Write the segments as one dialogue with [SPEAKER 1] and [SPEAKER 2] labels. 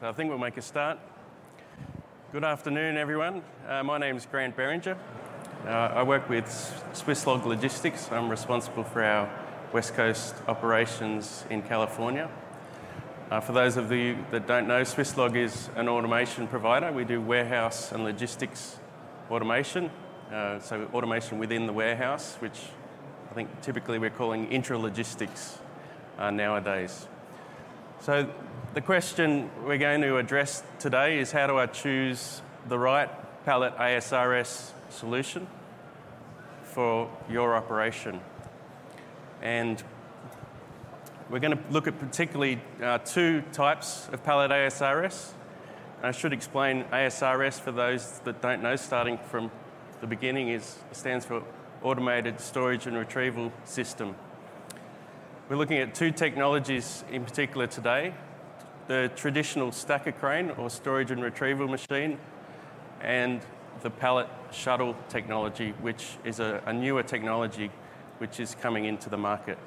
[SPEAKER 1] I think we'll make a start. Good afternoon, everyone. Uh, my name is Grant Beringer. Uh, I work with Swisslog Logistics. I'm responsible for our West Coast operations in California. Uh, for those of you that don't know, Swisslog is an automation provider. We do warehouse and logistics automation, uh, so automation within the warehouse, which I think typically we're calling intralogistics uh, nowadays. So the question we're going to address today is how do I choose the right pallet ASRS solution for your operation? And we're going to look at particularly uh, two types of pallet ASRS. I should explain ASRS for those that don't know, starting from the beginning, is stands for Automated Storage and Retrieval System. We're looking at two technologies in particular today the traditional stacker crane or storage and retrieval machine, and the pallet shuttle technology, which is a, a newer technology which is coming into the market.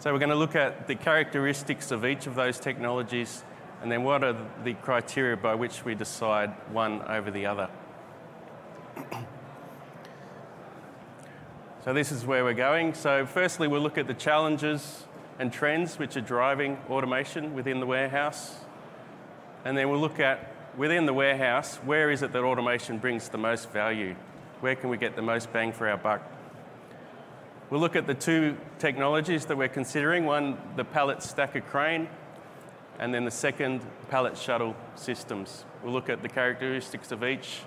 [SPEAKER 1] So we're going to look at the characteristics of each of those technologies and then what are the criteria by which we decide one over the other. so this is where we're going. So firstly, we'll look at the challenges and trends which are driving automation within the warehouse. And then we'll look at within the warehouse, where is it that automation brings the most value? Where can we get the most bang for our buck? We'll look at the two technologies that we're considering one, the pallet stacker crane, and then the second, pallet shuttle systems. We'll look at the characteristics of each,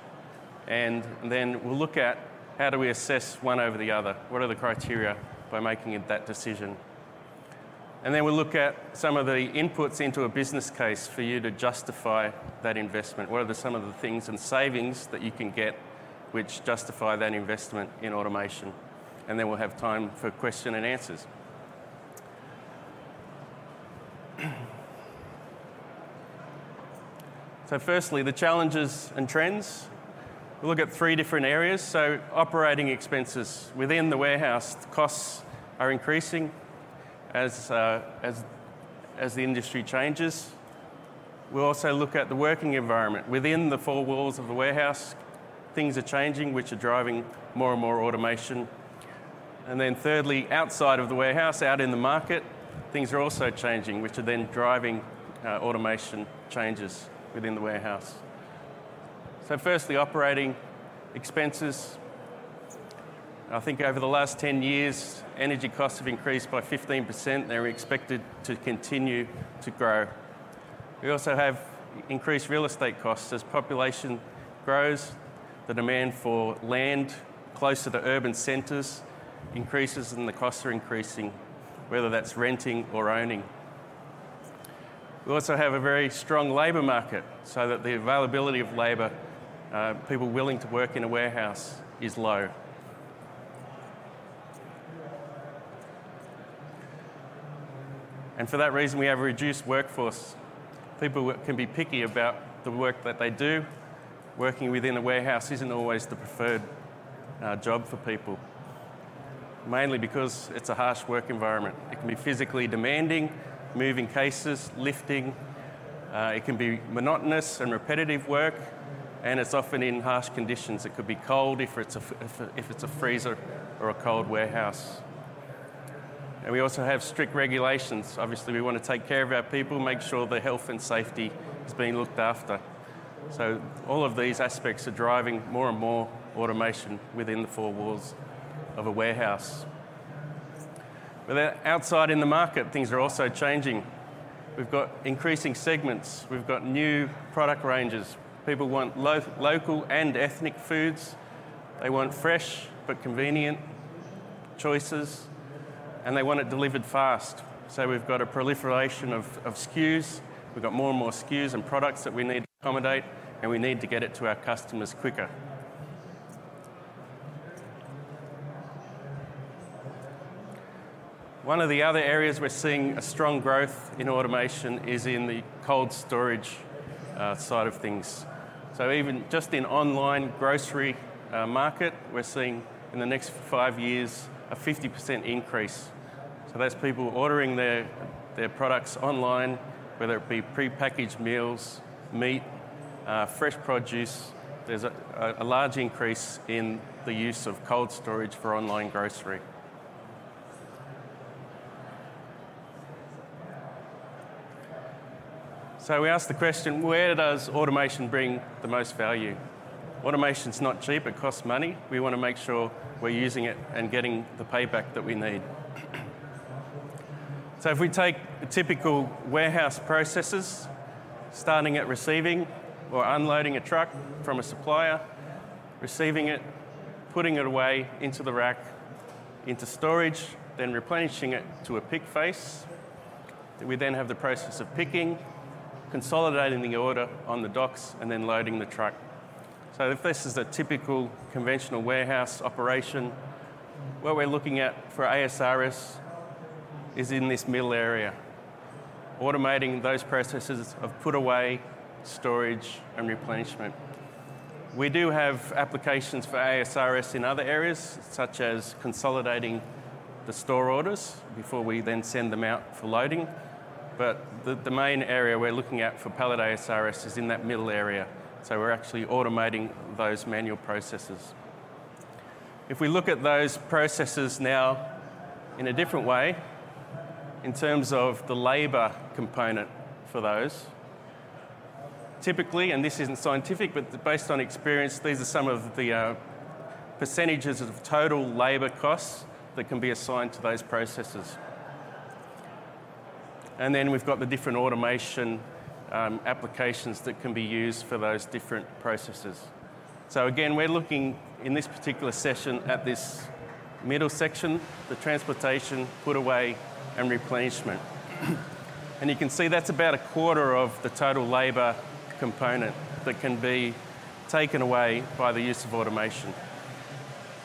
[SPEAKER 1] and then we'll look at how do we assess one over the other? What are the criteria by making that decision? And then we'll look at some of the inputs into a business case for you to justify that investment. What are the, some of the things and savings that you can get which justify that investment in automation? And then we'll have time for question and answers. so, firstly, the challenges and trends. We'll look at three different areas. So, operating expenses within the warehouse, costs are increasing as, uh, as, as the industry changes. We'll also look at the working environment. Within the four walls of the warehouse, things are changing, which are driving more and more automation. And then, thirdly, outside of the warehouse, out in the market, things are also changing, which are then driving uh, automation changes within the warehouse. So, firstly, operating expenses. I think over the last 10 years, energy costs have increased by 15%. They're expected to continue to grow. We also have increased real estate costs as population grows. The demand for land closer to urban centres increases and the costs are increasing, whether that's renting or owning. We also have a very strong labour market so that the availability of labour, uh, people willing to work in a warehouse, is low. And for that reason, we have a reduced workforce. People can be picky about the work that they do. Working within a warehouse isn't always the preferred uh, job for people, mainly because it's a harsh work environment. It can be physically demanding, moving cases, lifting. Uh, it can be monotonous and repetitive work, and it's often in harsh conditions. It could be cold if it's a, if it's a freezer or a cold warehouse. And we also have strict regulations. Obviously, we want to take care of our people, make sure their health and safety is being looked after. So, all of these aspects are driving more and more automation within the four walls of a warehouse. But outside in the market, things are also changing. We've got increasing segments, we've got new product ranges. People want lo- local and ethnic foods, they want fresh but convenient choices and they want it delivered fast. So we've got a proliferation of, of SKUs. We've got more and more SKUs and products that we need to accommodate, and we need to get it to our customers quicker. One of the other areas we're seeing a strong growth in automation is in the cold storage uh, side of things. So even just in online grocery uh, market, we're seeing in the next five years a 50% increase. So that's people ordering their, their products online whether it be pre-packaged meals, meat, uh, fresh produce. There's a, a large increase in the use of cold storage for online grocery. So we asked the question, where does automation bring the most value? Automation's not cheap, it costs money. We want to make sure we're using it and getting the payback that we need. So if we take typical warehouse processes, starting at receiving or unloading a truck from a supplier, receiving it, putting it away into the rack, into storage, then replenishing it to a pick face. We then have the process of picking, consolidating the order on the docks, and then loading the truck. So if this is a typical conventional warehouse operation, what we're looking at for ASRS is in this middle area, automating those processes of put away, storage, and replenishment. We do have applications for ASRS in other areas, such as consolidating the store orders before we then send them out for loading. But the, the main area we're looking at for pallet ASRS is in that middle area. So we're actually automating those manual processes. If we look at those processes now in a different way, in terms of the labour component for those, typically, and this isn't scientific, but based on experience, these are some of the uh, percentages of total labour costs that can be assigned to those processes. And then we've got the different automation um, applications that can be used for those different processes. So again, we're looking in this particular session at this middle section, the transportation, put away and replenishment. and you can see that's about a quarter of the total labour component that can be taken away by the use of automation.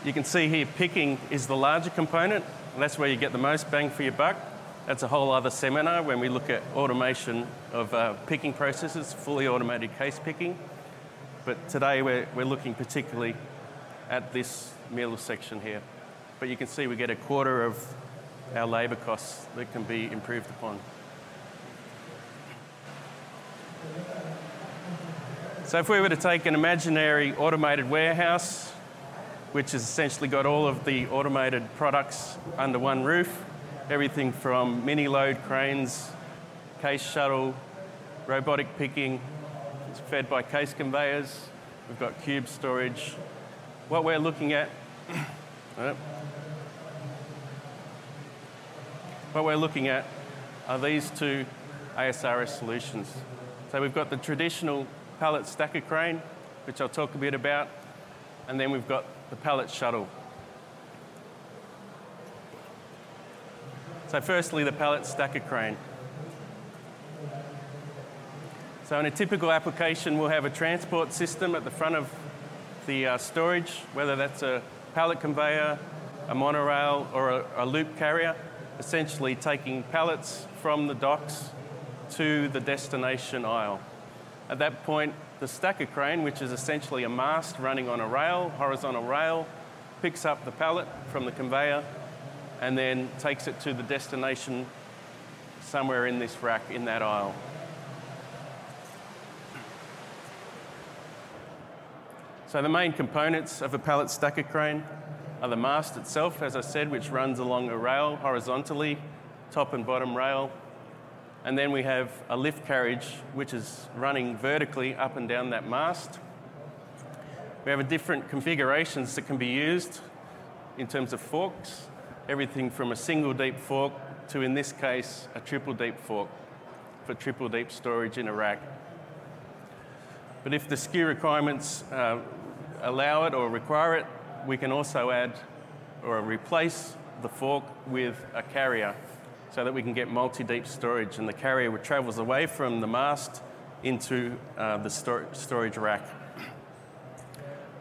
[SPEAKER 1] You can see here picking is the larger component, and that's where you get the most bang for your buck. That's a whole other seminar when we look at automation of uh, picking processes, fully automated case picking. But today we're, we're looking particularly at this middle section here. But you can see we get a quarter of our labour costs that can be improved upon. So if we were to take an imaginary automated warehouse, which has essentially got all of the automated products under one roof, everything from mini load cranes, case shuttle, robotic picking, it's fed by case conveyors. We've got cube storage. What we're looking at, oh, what we're looking at are these two ASRS solutions. So we've got the traditional pallet stacker crane, which I'll talk a bit about, and then we've got the pallet shuttle, So firstly, the pallet stacker crane. So in a typical application, we'll have a transport system at the front of the uh, storage, whether that's a pallet conveyor, a monorail, or a, a loop carrier, essentially taking pallets from the docks to the destination aisle. At that point, the stacker crane, which is essentially a mast running on a rail, horizontal rail, picks up the pallet from the conveyor and then takes it to the destination somewhere in this rack in that aisle. So the main components of a pallet stacker crane are the mast itself, as I said, which runs along a rail horizontally, top and bottom rail. And then we have a lift carriage, which is running vertically up and down that mast. We have different configurations that can be used in terms of forks everything from a single deep fork to, in this case, a triple deep fork for triple deep storage in a rack. But if the SKU requirements uh, allow it or require it, we can also add or replace the fork with a carrier so that we can get multi-deep storage and the carrier travels away from the mast into uh, the stor- storage rack.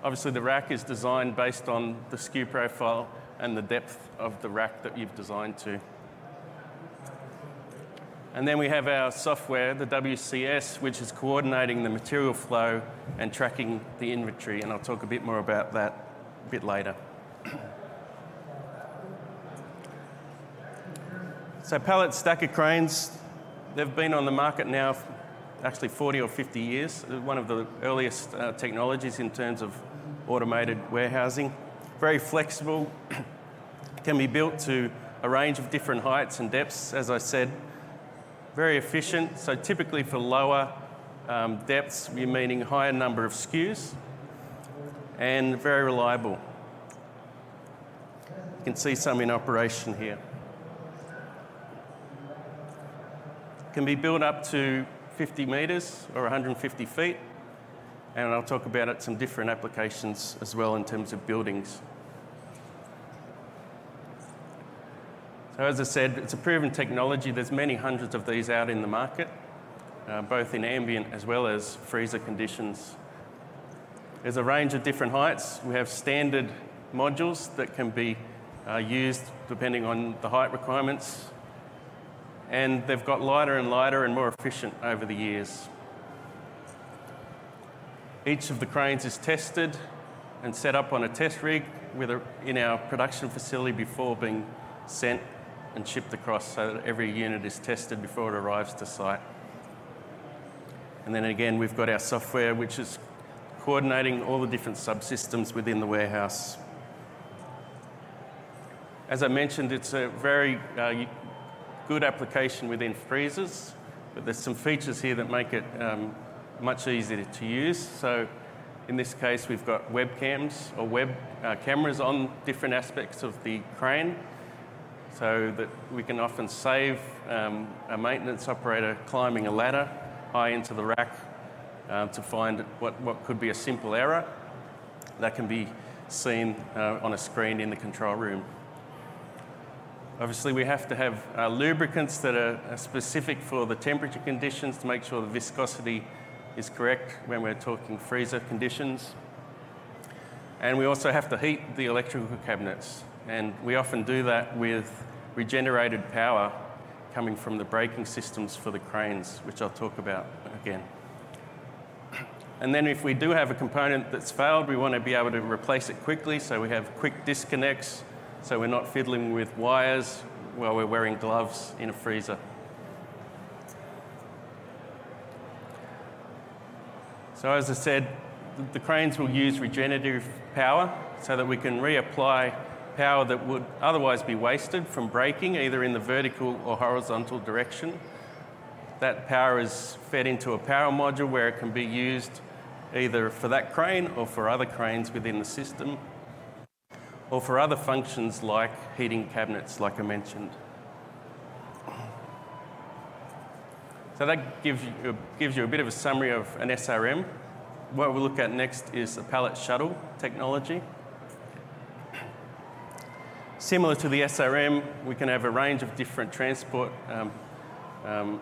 [SPEAKER 1] Obviously the rack is designed based on the SKU profile and the depth of the rack that you've designed to. And then we have our software, the WCS, which is coordinating the material flow and tracking the inventory, and I'll talk a bit more about that a bit later. so pallet stacker cranes, they've been on the market now actually 40 or 50 years, one of the earliest uh, technologies in terms of automated warehousing. Very flexible, can be built to a range of different heights and depths, as I said. Very efficient, so typically for lower um, depths, we're meaning higher number of SKUs, and very reliable. You can see some in operation here. Can be built up to 50 metres or 150 feet, and I'll talk about it some different applications as well in terms of buildings. So as I said, it's a proven technology. There's many hundreds of these out in the market, uh, both in ambient as well as freezer conditions. There's a range of different heights. We have standard modules that can be uh, used depending on the height requirements. And they've got lighter and lighter and more efficient over the years. Each of the cranes is tested and set up on a test rig a, in our production facility before being sent and shipped across so that every unit is tested before it arrives to site. And then again, we've got our software which is coordinating all the different subsystems within the warehouse. As I mentioned, it's a very uh, good application within freezers, but there's some features here that make it um, much easier to use. So in this case, we've got webcams or web uh, cameras on different aspects of the crane so that we can often save um, a maintenance operator climbing a ladder high into the rack uh, to find what, what could be a simple error that can be seen uh, on a screen in the control room. Obviously, we have to have uh, lubricants that are, are specific for the temperature conditions to make sure the viscosity is correct when we're talking freezer conditions. And we also have to heat the electrical cabinets. And we often do that with regenerated power coming from the braking systems for the cranes, which I'll talk about again. And then if we do have a component that's failed, we want to be able to replace it quickly, so we have quick disconnects, so we're not fiddling with wires while we're wearing gloves in a freezer. So as I said, the cranes will use regenerative power so that we can reapply power that would otherwise be wasted from braking, either in the vertical or horizontal direction. That power is fed into a power module where it can be used either for that crane or for other cranes within the system, or for other functions like heating cabinets, like I mentioned. So that gives you, gives you a bit of a summary of an SRM. What we'll look at next is a pallet shuttle technology. Similar to the SRM, we can have a range of different transport um, um,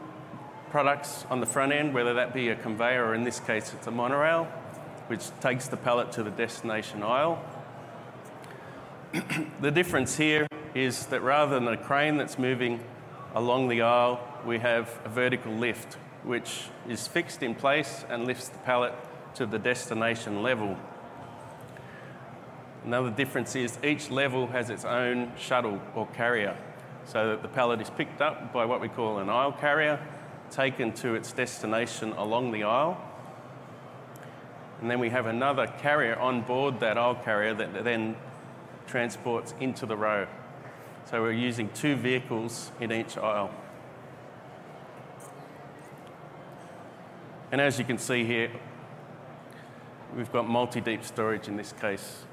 [SPEAKER 1] products on the front end, whether that be a conveyor or in this case it's a monorail, which takes the pallet to the destination aisle. the difference here is that rather than a crane that's moving along the aisle, we have a vertical lift, which is fixed in place and lifts the pallet to the destination level. Another difference is each level has its own shuttle or carrier, so that the pallet is picked up by what we call an aisle carrier, taken to its destination along the aisle. And then we have another carrier on board that aisle carrier that then transports into the row. So we're using two vehicles in each aisle. And as you can see here, we've got multi-deep storage in this case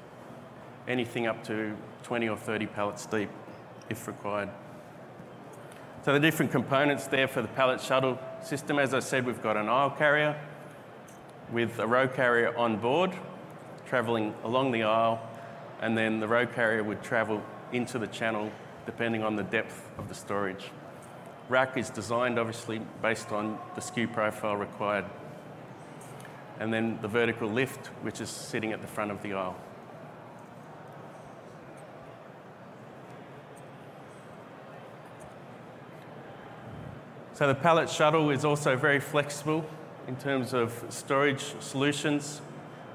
[SPEAKER 1] anything up to 20 or 30 pallets deep if required. So the different components there for the pallet shuttle system, as I said, we've got an aisle carrier with a row carrier on board, travelling along the aisle, and then the row carrier would travel into the channel depending on the depth of the storage. Rack is designed obviously based on the SKU profile required. And then the vertical lift, which is sitting at the front of the aisle. So the pallet shuttle is also very flexible in terms of storage solutions.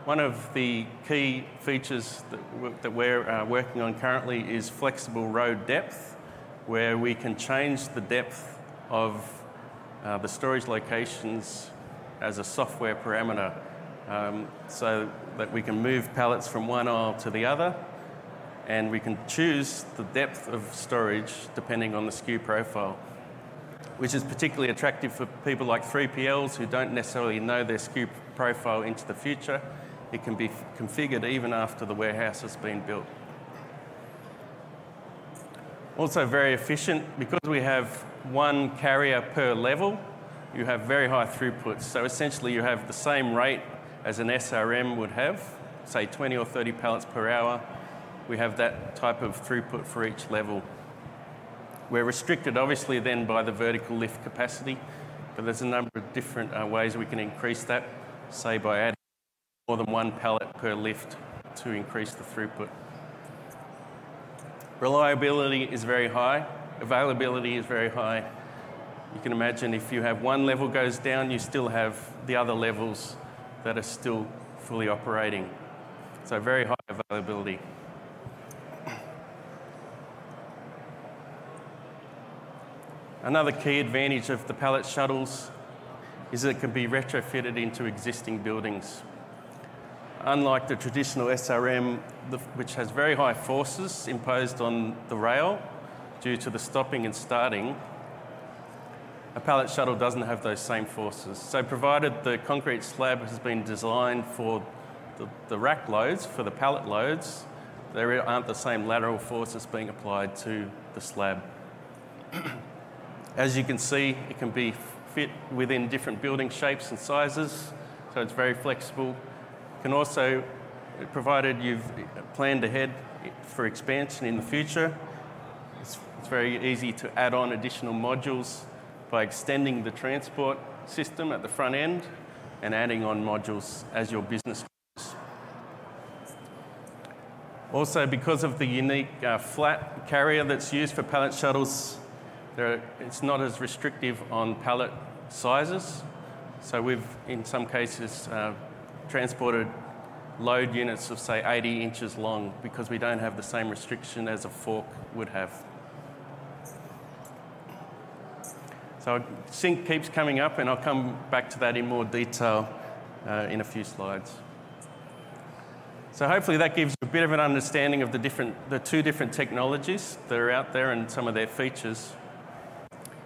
[SPEAKER 1] One of the key features that, we're uh, working on currently is flexible row depth, where we can change the depth of uh, the storage locations as a software parameter um, so that we can move pallets from one aisle to the other and we can choose the depth of storage depending on the SKU profile, which is particularly attractive for people like 3PLs who don't necessarily know their SKU profile into the future. It can be configured even after the warehouse has been built. Also very efficient because we have one carrier per level, you have very high throughputs. So essentially you have the same rate as an SRM would have, say 20 or 30 pallets per hour, we have that type of throughput for each level. We're restricted obviously then by the vertical lift capacity, but there's a number of different uh, ways we can increase that, say by adding more than one pallet per lift to increase the throughput. Reliability is very high, availability is very high. You can imagine if you have one level goes down, you still have the other levels that are still fully operating. So very high availability. Another key advantage of the pallet shuttles is that it can be retrofitted into existing buildings. Unlike the traditional SRM, which has very high forces imposed on the rail due to the stopping and starting, a pallet shuttle doesn't have those same forces. So provided the concrete slab has been designed for the, the rack loads, for the pallet loads, there aren't the same lateral forces being applied to the slab. As you can see, it can be fit within different building shapes and sizes, so it's very flexible. Can also, provided you've planned ahead for expansion in the future, it's, it's very easy to add on additional modules by extending the transport system at the front end and adding on modules as your business grows. Also, because of the unique uh, flat carrier that's used for pallet shuttles, are, it's not as restrictive on pallet sizes. So we've, in some cases, uh, transported load units of, say, 80 inches long because we don't have the same restriction as a fork would have. So sync keeps coming up, and I'll come back to that in more detail uh, in a few slides. So hopefully that gives a bit of an understanding of the, different, the two different technologies that are out there and some of their features.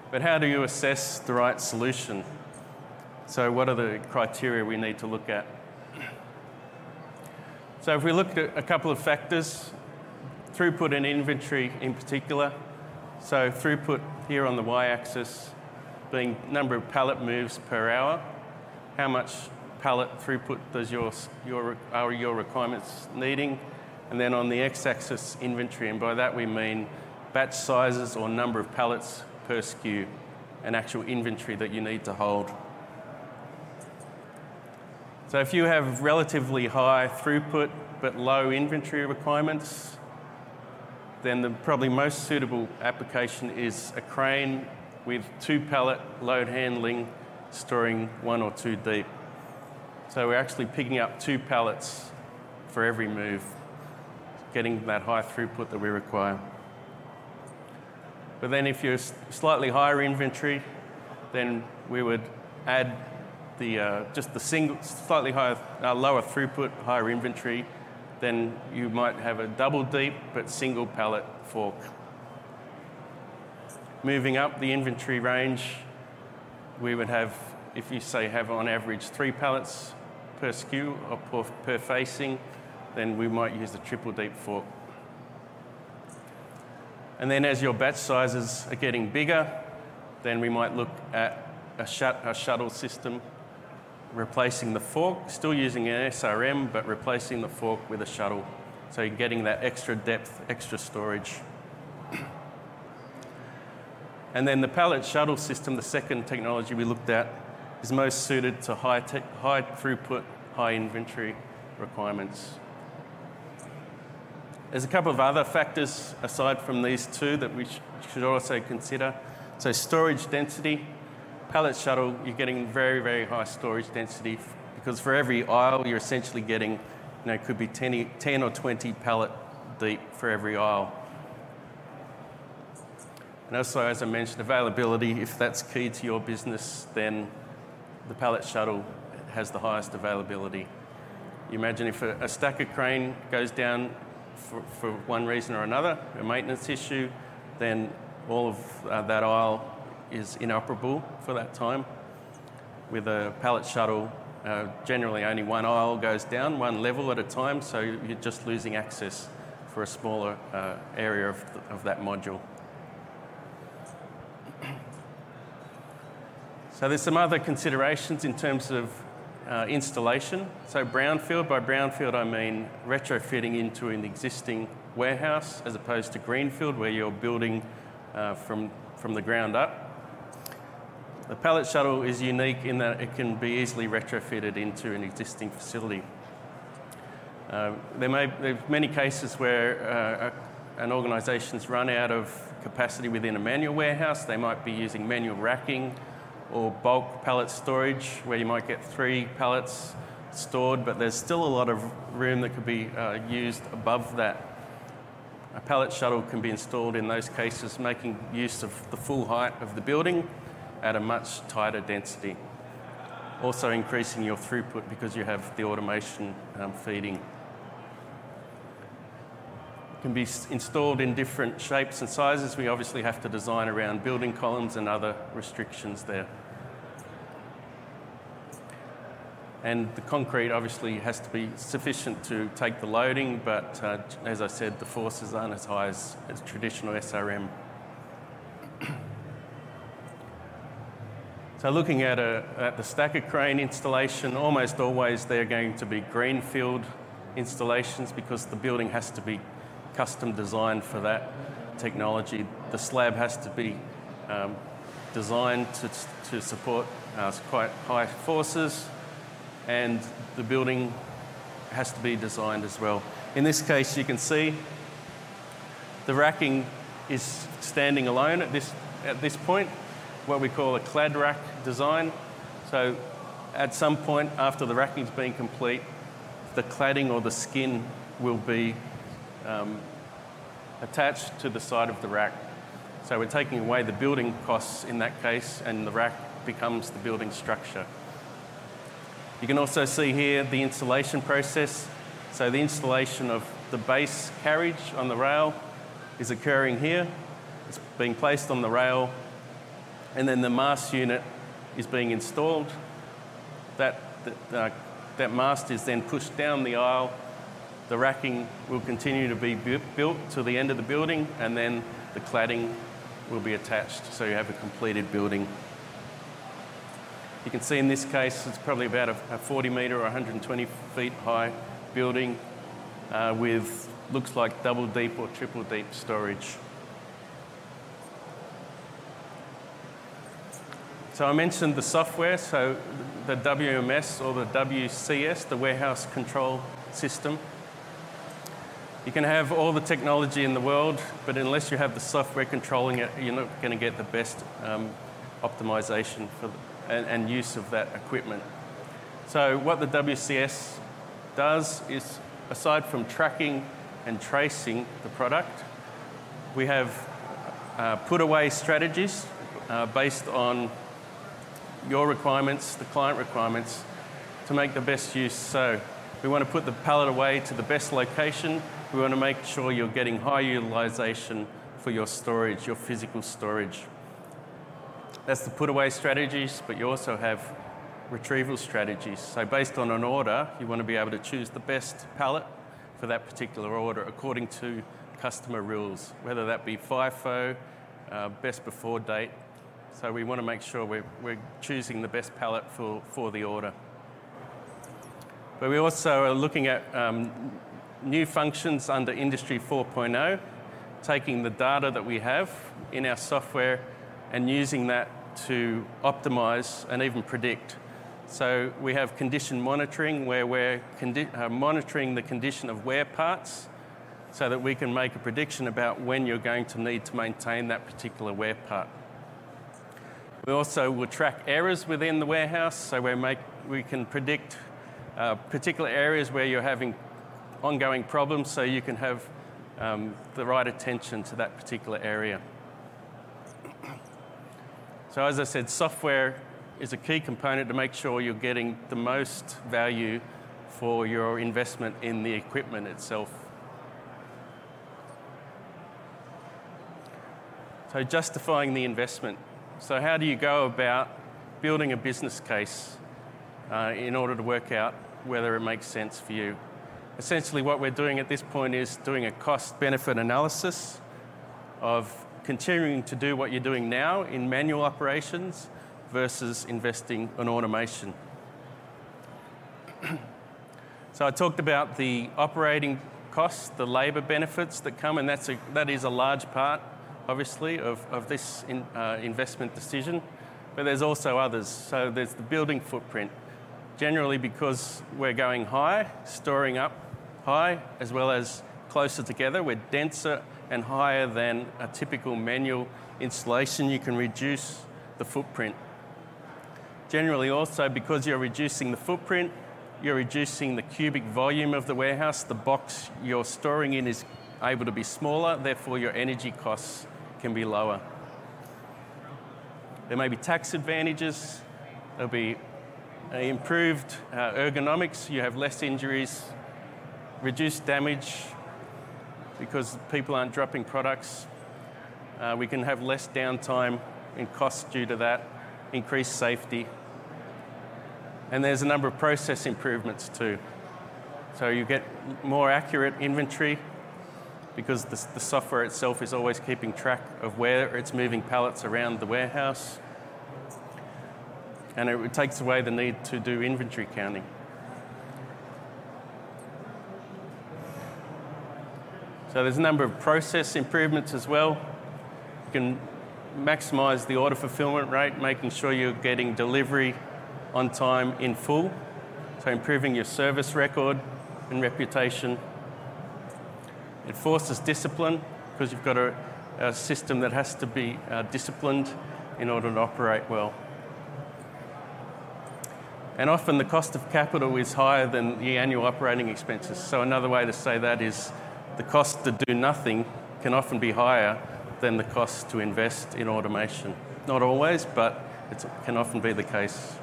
[SPEAKER 1] But how do you assess the right solution? So, what are the criteria we need to look at? So, if we look at a couple of factors, throughput and inventory in particular. So, throughput here on the y axis being number of pallet moves per hour. How much pallet throughput does your, your, are your requirements needing? And then on the x axis, inventory, and by that we mean batch sizes or number of pallets per SKU, an actual inventory that you need to hold. So if you have relatively high throughput but low inventory requirements, then the probably most suitable application is a crane with two pallet load handling storing one or two deep. So we're actually picking up two pallets for every move, getting that high throughput that we require. But then if you're slightly higher inventory, then we would add the, uh, just the single, slightly higher, uh, lower throughput, higher inventory, then you might have a double deep but single pallet fork. Moving up the inventory range, we would have, if you say have on average three pallets per SKU or per, per facing, then we might use the triple deep fork. And then as your batch sizes are getting bigger, then we might look at a, shut, a shuttle system replacing the fork, still using an SRM, but replacing the fork with a shuttle. So you're getting that extra depth, extra storage. and then the pallet shuttle system, the second technology we looked at, is most suited to high, high throughput, high inventory requirements. There's a couple of other factors aside from these two that we sh should also consider. So storage density, pallet shuttle, you're getting very, very high storage density because for every aisle, you're essentially getting, you know, it could be 10, 10 or 20 pallet deep for every aisle. And also, as I mentioned, availability, if that's key to your business, then the pallet shuttle has the highest availability. You imagine if a, a stacker crane goes down for, for, one reason or another, a maintenance issue, then all of uh, that aisle is inoperable for that time. With a pallet shuttle, uh, generally only one aisle goes down, one level at a time, so you're just losing access for a smaller uh, area of, the, of that module. So there's some other considerations in terms of uh, installation. So brownfield, by brownfield I mean retrofitting into an existing warehouse as opposed to greenfield where you're building uh, from, from the ground up. The pallet shuttle is unique in that it can be easily retrofitted into an existing facility. Uh, there may be many cases where uh, an organisation's run out of capacity within a manual warehouse. They might be using manual racking or bulk pallet storage where you might get three pallets stored, but there's still a lot of room that could be uh, used above that. A pallet shuttle can be installed in those cases, making use of the full height of the building at a much tighter density. Also increasing your throughput because you have the automation um, feeding can be installed in different shapes and sizes. We obviously have to design around building columns and other restrictions there. And the concrete obviously has to be sufficient to take the loading, but uh, as I said, the forces aren't as high as, as traditional SRM. so looking at, a, at the stacker crane installation, almost always they're going to be greenfield installations because the building has to be custom designed for that technology. The slab has to be um, designed to, to support uh, quite high forces, and the building has to be designed as well. In this case, you can see the racking is standing alone at this, at this point, what we call a clad rack design. So at some point after the racking's been complete, the cladding or the skin will be um, attached to the side of the rack. So we're taking away the building costs in that case, and the rack becomes the building structure. You can also see here the installation process. So the installation of the base carriage on the rail is occurring here. It's being placed on the rail, and then the mast unit is being installed. That, that, uh, that mast is then pushed down the aisle the racking will continue to be built to the end of the building and then the cladding will be attached so you have a completed building. You can see in this case it's probably about a, 40 metre or 120 feet high building uh, with looks like double deep or triple deep storage. So I mentioned the software, so the WMS or the WCS, the Warehouse Control System. You can have all the technology in the world, but unless you have the software controlling it, you're not going to get the best um, optimization for the, and, and use of that equipment. So what the WCS does is, aside from tracking and tracing the product, we have uh, put away strategies uh, based on your requirements, the client requirements, to make the best use. So we want to put the pallet away to the best location we want to make sure you're getting high utilization for your storage, your physical storage. That's the put away strategies, but you also have retrieval strategies. So, based on an order, you want to be able to choose the best pallet for that particular order according to customer rules, whether that be FIFO, uh, best before date. So, we want to make sure we're, we're choosing the best pallet for, for the order. But we also are looking at um, new functions under Industry 4.0, taking the data that we have in our software and using that to optimize and even predict. So we have condition monitoring where we're uh, monitoring the condition of wear parts so that we can make a prediction about when you're going to need to maintain that particular wear part. We also will track errors within the warehouse so we, make, we can predict uh, particular areas where you're having ongoing problems so you can have um, the right attention to that particular area. So as I said, software is a key component to make sure you're getting the most value for your investment in the equipment itself. So justifying the investment. So how do you go about building a business case uh, in order to work out whether it makes sense for you? Essentially what we're doing at this point is doing a cost-benefit analysis of continuing to do what you're doing now in manual operations versus investing in automation. so I talked about the operating costs, the labour benefits that come, and that's a, that is a large part obviously, of, of this in, uh, investment decision, but there's also others. So there's the building footprint. Generally, because we're going high, storing up high, as well as closer together, we're denser and higher than a typical manual installation, you can reduce the footprint. Generally, also, because you're reducing the footprint, you're reducing the cubic volume of the warehouse. The box you're storing in is able to be smaller, therefore, your energy costs can be lower. There may be tax advantages, there'll be uh, improved uh, ergonomics, you have less injuries, reduced damage because people aren't dropping products. Uh, we can have less downtime and costs due to that, increased safety. And there's a number of process improvements too. So you get more accurate inventory, because the, the software itself is always keeping track of where it's moving pallets around the warehouse. And it takes away the need to do inventory counting. So there's a number of process improvements as well. You can maximize the order fulfillment rate, making sure you're getting delivery on time in full. So improving your service record and reputation it forces discipline because you've got a, a system that has to be uh, disciplined in order to operate well. And often the cost of capital is higher than the annual operating expenses. So another way to say that is the cost to do nothing can often be higher than the cost to invest in automation. Not always, but it can often be the case.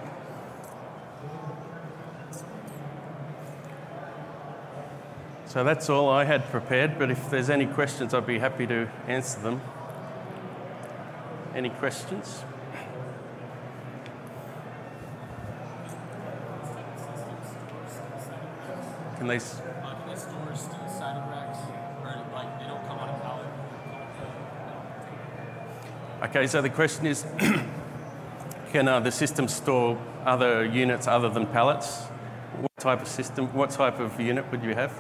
[SPEAKER 1] So that's all I had prepared, but if there's any questions, I'd be happy to answer them. Any questions? Can they? Okay, so the question is, can uh, the system store other units other than pallets? What type of system? What type of unit would you have?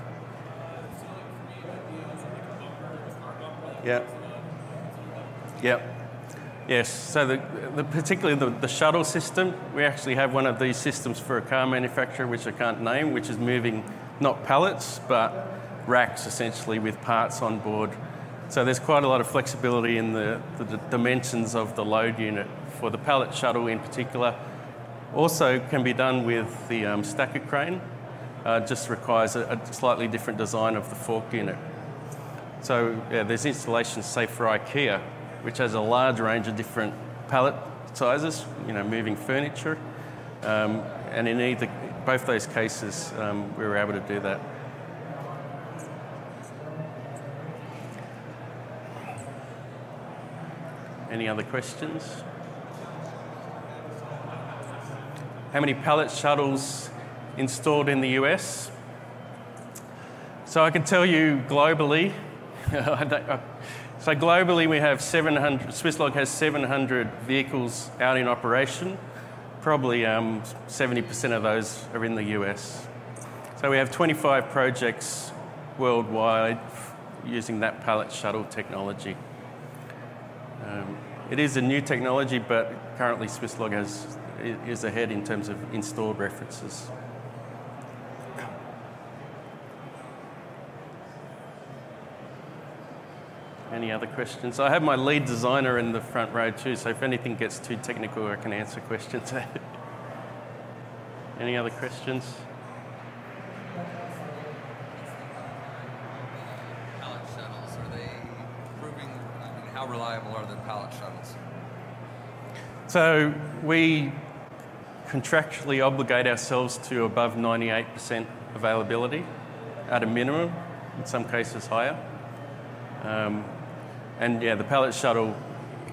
[SPEAKER 1] Yeah. Yeah. Yes, so the, the particularly the, the, shuttle system, we actually have one of these systems for a car manufacturer, which I can't name, which is moving not pallets, but racks essentially with parts on board. So there's quite a lot of flexibility in the, the dimensions of the load unit for the pallet shuttle in particular. Also can be done with the um, stacker crane, uh, just requires a, a slightly different design of the fork unit. So yeah, there's installations, say for IKEA, which has a large range of different pallet sizes, you know, moving furniture. Um, and in either, both those cases, um, we were able to do that. Any other questions? How many pallet shuttles installed in the US? So I can tell you globally, so globally, we have 700, Swisslog has 700 vehicles out in operation. Probably um, 70% of those are in the US. So we have 25 projects worldwide using that pallet shuttle technology. Um, it is a new technology, but currently Swisslog has, is ahead in terms of installed references. Any other questions? I have my lead designer in the front row too, so if anything gets too technical, I can answer questions. Any other questions?
[SPEAKER 2] Pallet shuttles, are they proving, I mean, how reliable are the pallet shuttles?
[SPEAKER 1] So we contractually obligate ourselves to above 98% availability at a minimum, in some cases higher. Um, and yeah, the pallet shuttle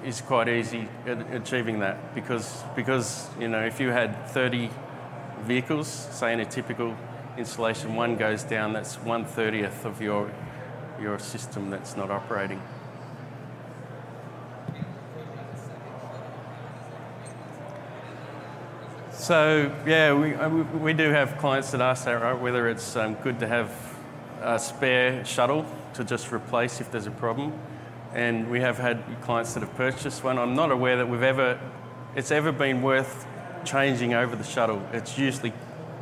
[SPEAKER 1] is quite easy achieving that because, because you know, if you had 30 vehicles, say in a typical installation, one goes down, that's 1 30th of your, your system that's not operating. So yeah, we, uh, we do have clients that ask that, right? Whether it's um, good to have a spare shuttle to just replace if there's a problem, and we have had clients that have purchased one. I'm not aware that we've ever, it's ever been worth changing over the shuttle. It's usually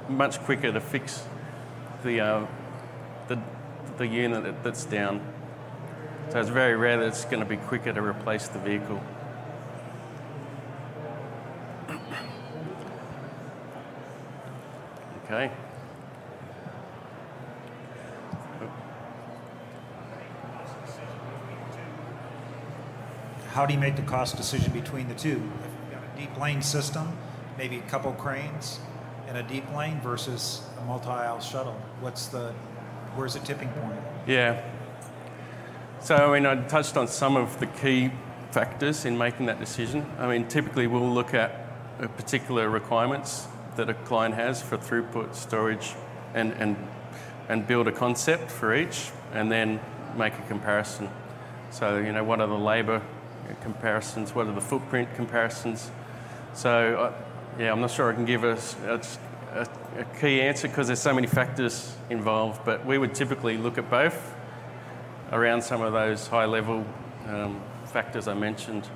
[SPEAKER 1] much quicker to fix the, uh, the, the unit that's down. So it's very rare that it's going to be quicker to replace the vehicle. Okay.
[SPEAKER 2] How do you make the cost decision between the two? If you've got a deep lane system, maybe a couple cranes in a deep lane versus a multi-aisle shuttle, what's the, where's the tipping point?
[SPEAKER 1] Yeah. So, I mean, I touched on some of the key factors in making that decision. I mean, typically we'll look at uh, particular requirements that a client has for throughput, storage, and, and, and build a concept for each, and then make a comparison. So, you know, what are the labour comparisons? What are the footprint comparisons? So, yeah, I'm not sure I can give a, a, a key answer because there's so many factors involved, but we would typically look at both around some of those high level um, factors I mentioned.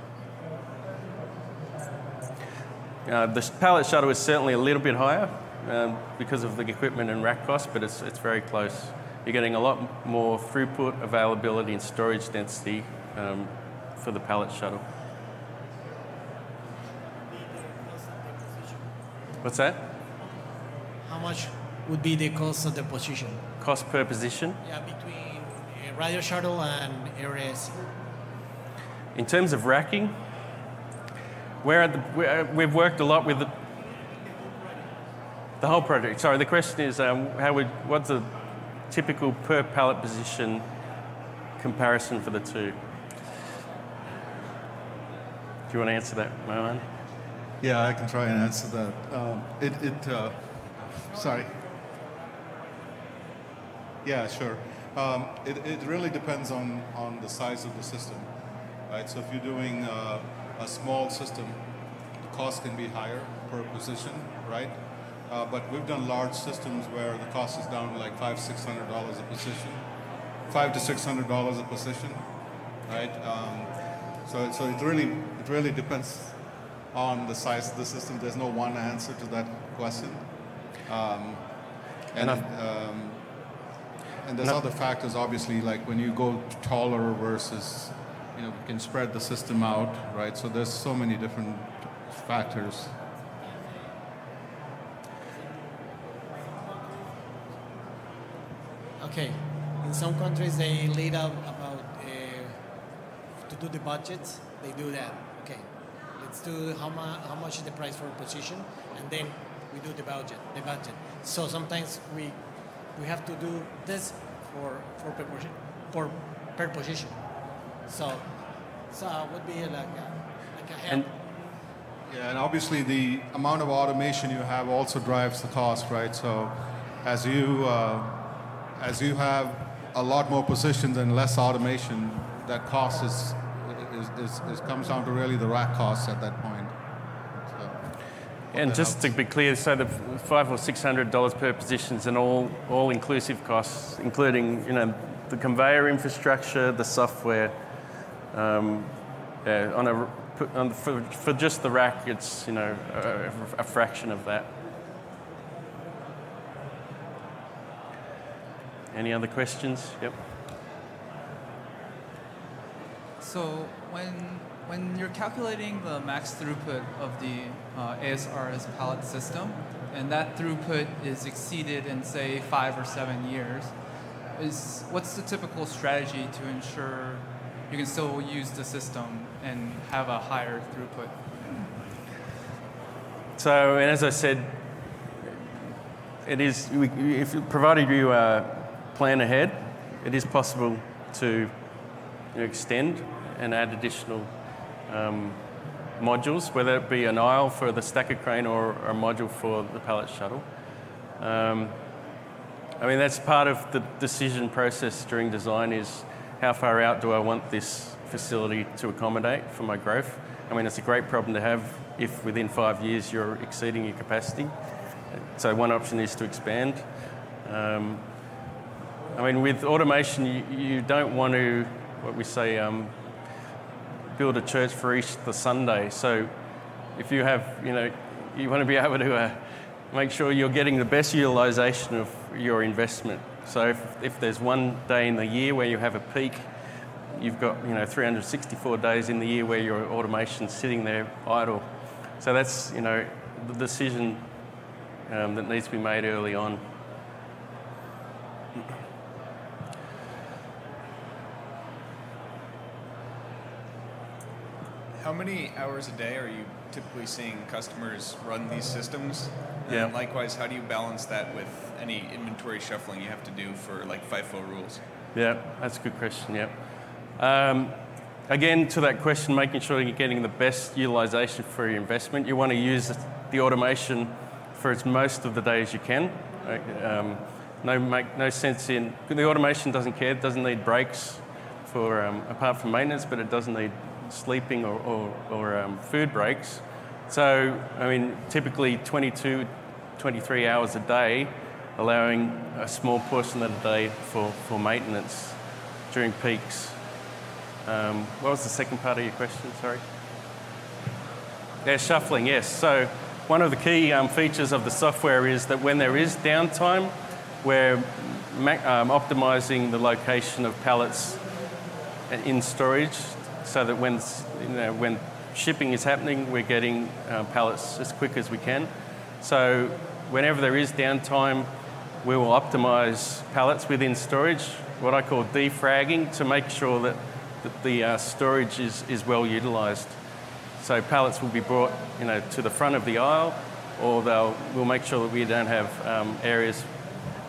[SPEAKER 1] Uh, the pallet shuttle is certainly a little bit higher um, because of the equipment and rack cost, but it's, it's very close. You're getting a lot more throughput, availability, and storage density um, for the pallet shuttle. What's that?
[SPEAKER 3] How much would be the cost of the position?
[SPEAKER 1] Cost per position?
[SPEAKER 3] Yeah, between a radio shuttle and AirAC.
[SPEAKER 1] In terms of racking, we're the, we have worked a lot with the, the, whole project. Sorry, the question is um, how would, what's the typical per pallet position comparison for the two? Do you want to answer that, Mohan?
[SPEAKER 4] Yeah, I can try and answer that. Um, it, it uh, sorry. Yeah, sure. Um, it, it really depends on, on the size of the system, right? So if you're doing uh, a small system, the cost can be higher per position, right? Uh, but we've done large systems where the cost is down to like five, six hundred dollars a position, five to six hundred dollars a position, right? Um, so, so it really, it really depends on the size of the system. There's no one answer to that question. Um, and, um, and there's other factors, obviously, like when you go taller versus, you know, we can spread the system out, right? So there's so many different factors.
[SPEAKER 3] Okay. In some countries, they lead out about uh, to do the budgets. They do that. Okay. Let's do how, mu- how much is the price for a position, and then we do the budget. The budget. So sometimes we we have to do this for for per per position. So so it would be like a, like a help.
[SPEAKER 1] And
[SPEAKER 4] Yeah, and obviously the amount of automation you have also drives the cost, right? So as you uh, as you have a lot more positions and less automation, that cost is is, is, is comes down to really the rack costs at that point.
[SPEAKER 1] And
[SPEAKER 4] that
[SPEAKER 1] just to be clear, so the five or six hundred dollars per position is an all all inclusive costs, including you know the conveyor infrastructure, the software. Um, on a on the, for, for just the rack, it's you know a, a fraction of that. Any other questions? Yep.
[SPEAKER 5] So when when you're calculating the max throughput of the uh, ASRS pallet system, and that throughput is exceeded in say five or seven years, is what's the typical strategy to ensure you can still use the system and have a higher throughput?
[SPEAKER 1] So, and as I said, it is, if provided you uh, plan ahead, it is possible to you know, extend and add additional um, modules, whether it be an aisle for the stacker crane or a module for the pallet shuttle. Um, I mean, that's part of the decision process during design is how far out do I want this facility to accommodate for my growth? I mean, it's a great problem to have if within five years you're exceeding your capacity. So one option is to expand. Um, I mean, with automation, you, you don't want to, what we say, um, build a church for Easter Sunday. So if you have, you know, you want to be able to uh, make sure you're getting the best utilization of your investment. So if, if there's one day in the year where you have a peak, you've got, you know, 364 days in the year where your automation's sitting there idle. So that's, you know, the decision um, that needs to be made early on.
[SPEAKER 6] How many hours a day are you typically seeing customers run these systems?
[SPEAKER 1] Yeah.
[SPEAKER 6] And likewise, how do you balance that with any inventory shuffling you have to do for like FIFO rules?
[SPEAKER 1] Yeah, that's a good question. Yeah. Um, again, to that question, making sure you're getting the best utilization for your investment. You want to use the automation for as most of the day as you can. Um, no, make no sense in the automation doesn't care. It doesn't need breaks for um, apart from maintenance, but it doesn't need sleeping or, or, or um, food breaks. So, I mean, typically 22, 23 hours a day, allowing a small portion of the day for, for maintenance during peaks. Um, what was the second part of your question? Sorry. Yeah, shuffling, yes. So, one of the key um, features of the software is that when there is downtime, we're um, optimizing the location of pallets in storage so that when, you know, when shipping is happening, we're getting uh, pallets as quick as we can. So whenever there is downtime, we will optimize pallets within storage, what I call defragging, to make sure that, that the uh, storage is, is well utilized. So pallets will be brought you know, to the front of the aisle, or they'll, we'll make sure that we don't have um, areas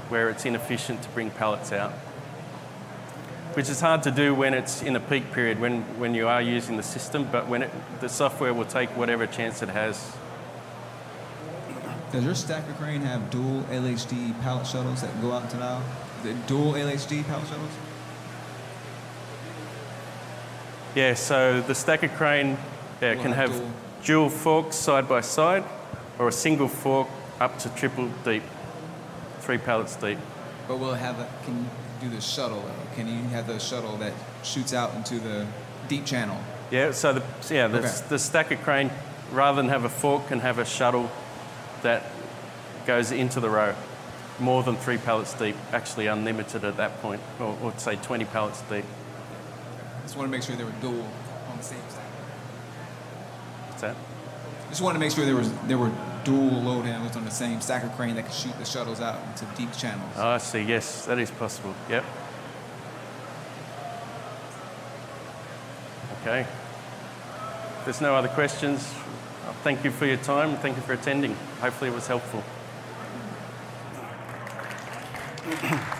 [SPEAKER 1] where it's inefficient to bring pallets out which is hard to do when it's in a peak period when, when you are using the system, but when it, the software will take whatever chance it has.
[SPEAKER 7] Does your stacker crane have dual LHD pallet shuttles that go out to now? The dual LHD pallet shuttles?
[SPEAKER 1] Yeah, so the stacker crane yeah, can
[SPEAKER 7] have
[SPEAKER 1] have
[SPEAKER 7] dual-
[SPEAKER 1] dual forks side by side or a single fork up to triple deep, three pallets deep.
[SPEAKER 7] But will it have a, can do the shuttle though? Can you have the shuttle that shoots out into the deep channel?
[SPEAKER 1] Yeah, so the, yeah, the,
[SPEAKER 7] Okay.
[SPEAKER 1] the stacker crane, rather than have a fork, can have a shuttle that goes into the row, more than three pallets deep, actually unlimited at that point, or, or say 20 pallets deep.
[SPEAKER 7] I Just want to make sure they were dual on the same stack.
[SPEAKER 1] What's that?
[SPEAKER 7] Just wanted to make sure there was there were dual load handlers on the same stacker crane that could shoot the shuttles out into deep channels.
[SPEAKER 1] Oh, I see. Yes, that is possible. Yep. Okay. If there's no other questions, thank you for your time. Thank you for attending. Hopefully it was helpful.